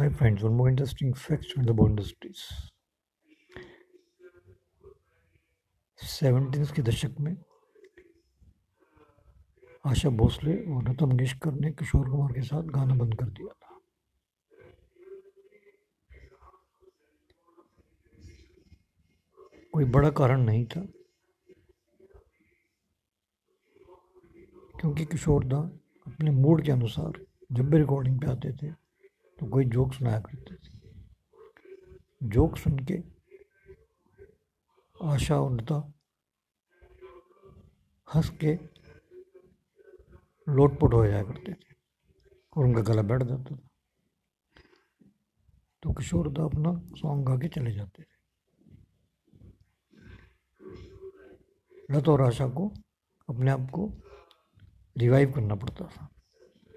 Hi friends, one more interesting fact on the Bollywood industries. Seventies के दशक में आशा भोसले और लता मंगेशकर ने किशोर कुमार के साथ गाना बंद कर दिया था कोई बड़ा कारण नहीं था क्योंकि किशोर दा अपने मूड के अनुसार जब भी रिकॉर्डिंग पे आते थे तो कोई जोक सुनाया करते थे। जोक सुन के आशा लता हंस के लोटपोट हो जाया करते थे और उनका गला बैठ जाता था। तो किशोर दा अपना सॉन्ग गा के चले जाते थे। लता और आशा को अपने आप को रिवाइव करना पड़ता था।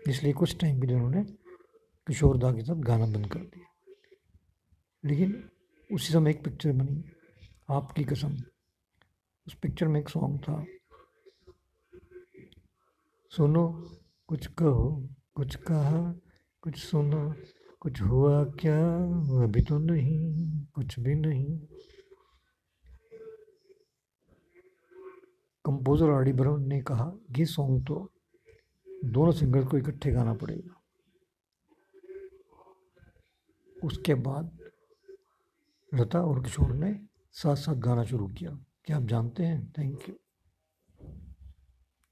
इसलिए कुछ टाइम के लिए उन्होंने किशोर दा के साथ गाना बंद कर दिया। लेकिन उसी समय एक पिक्चर बनी, आपकी कसम। उस पिक्चर में एक सॉन्ग था। सुनो, कुछ कहो, कुछ कहा, कुछ सुना, कुछ हुआ क्या? अभी तो नहीं, कुछ भी नहीं। कंपोजर आर डी बर्मन ने कहा, ये सॉन्ग तो दोनों सिंगर को इकट्ठे गाना पड़ेगा। उसके बाद लता और किशोर ने साथ साथ गाना शुरू किया, क्या आप जानते हैं? Thank you